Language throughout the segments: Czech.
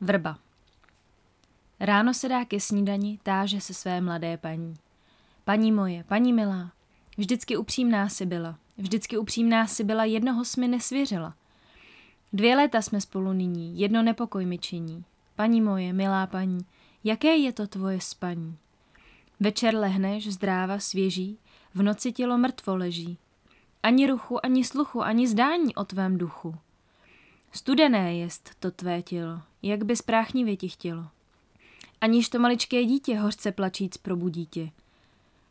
Vrba. Ráno se dá ke snídani, táže se své mladé paní. Paní moje, paní milá, vždycky upřímná si byla. Vždycky upřímná si byla, jednoho jsme nesvěřila. Dvě léta jsme spolu nyní, jedno nepokoj mi činí. Paní moje, milá paní, jaké je to tvoje spaní? Večer lehneš, zdráva, svěží, v noci tělo mrtvo leží. Ani ruchu, ani sluchu, ani zdání o tvém duchu. Studené jest to tvé tělo, jak by spráchnivě ti chtělo. Aniž to maličké dítě hořce plačíc probudí tě.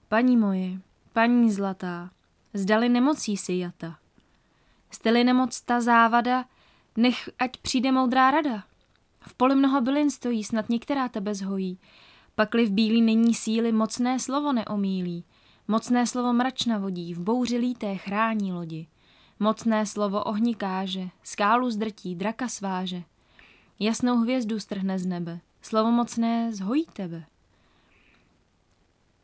Paní moje, paní zlatá, zdali nemocí si jata. Steli nemoc ta závada, nech ať přijde moudrá rada. V poli mnoho bylin stojí, snad některá tebe zhojí. Pakli v bílý není síly, mocné slovo neomílí. Mocné slovo mračna vodí, v bouři líté chrání lodi. Mocné slovo ohni káže, skálu zdrtí, draka sváže. Jasnou hvězdu strhne z nebe, slovo mocné zhojí tebe.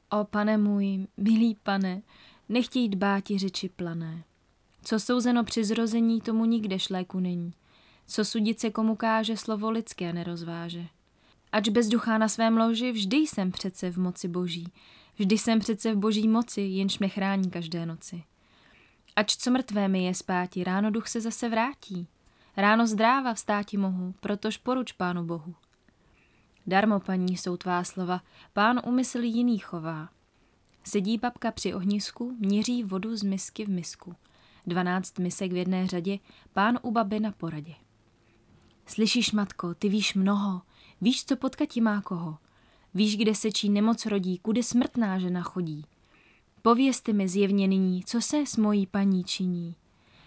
O pane můj, milý pane, nechtěj dbáti řeči plané. Co souzeno při zrození, tomu nikde šléku není. Co sudit se komu káže, slovo lidské nerozváže. Ač bez ducha na svém loži, vždy jsem přece v moci boží. Vždy jsem přece v boží moci, jenž mě chrání každé noci. Ač co mrtvé mi je spáti, ráno duch se zase vrátí. Ráno zdráva vstáti mohu, protož poruč pánu bohu. Darmo, paní, jsou tvá slova, pán umysl jiný chová. Sedí babka při ohnisku, měří vodu z misky v misku. Dvanáct misek v jedné řadě, pán u baby na poradě. Slyšíš, matko, ty víš mnoho, víš, co potkati má koho. Víš, kde se čí nemoc rodí, kudy smrtná žena chodí. Povězte mi zjevně nyní, co se s mojí paní činí.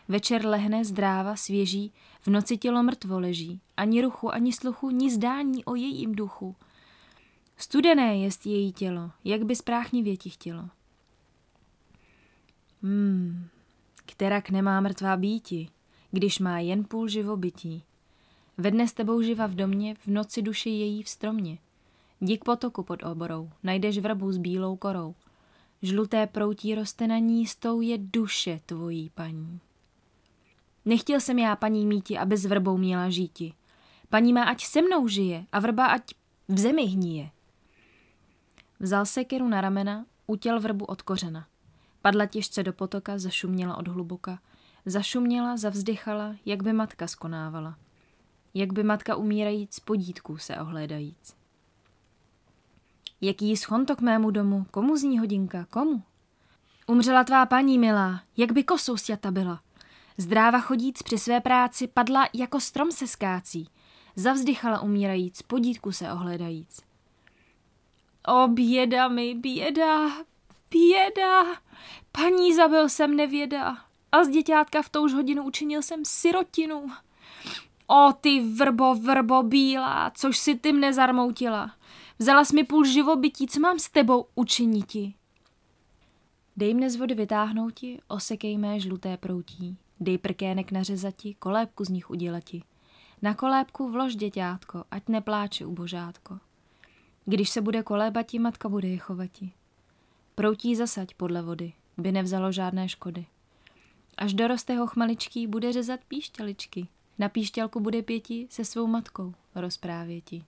Večer lehne zdráva, svěží, v noci tělo mrtvo leží, ani ruchu, ani sluchu, ni zdání o jejím duchu. Studené jest její tělo, jak by spráchnivě ti chtělo. Hmm, kterak nemá mrtvá býti, když má jen půl živobytí. Ve dne s tebou živa v domě, v noci duši její v stromě. Dík potoku pod oborou, najdeš vrbu s bílou korou. Žluté proutí roste na ní, stou je duše tvojí, paní. Nechtěl jsem já, paní míti, aby s vrbou měla žíti. Paní má ať se mnou žije a vrba ať v zemi hníje. Vzal sekeru na ramena, utěl vrbu od kořena. Padla těžce do potoka, zašuměla od hluboka. Zašuměla, zavzdychala, jak by matka skonávala. Jak by matka umírajíc podítku se ohlédajíc. Jaký schon k mému domu, komu zní hodinka, komu? Umřela tvá paní milá, jak by kosou stěta byla. Zdráva chodíc při své práci padla jako strom se skácí. Zavzdychala umírajíc, podítku se ohledajíc. O běda mi, běda, běda, paní zabil jsem nevěda a z děťátka v touž hodinu učinil jsem sirotinu. O ty vrbo, vrbo bílá, což si ty mne zarmoutila. Vzala jsi mi půl živobytí, co mám s tebou učiniti? Dej mne z vody vytáhnouti, osekej mé žluté proutí. Dej prkének nařezati, kolébku z nich udělati. Na kolébku vlož děťátko, ať nepláče ubožátko. Když se bude kolébati, matka bude je chovati. Proutí zasaď podle vody, by nevzalo žádné škody. Až doroste ho chmaličký, bude řezat píšťaličky. Na píšťalku bude pěti se svou matkou rozprávěti.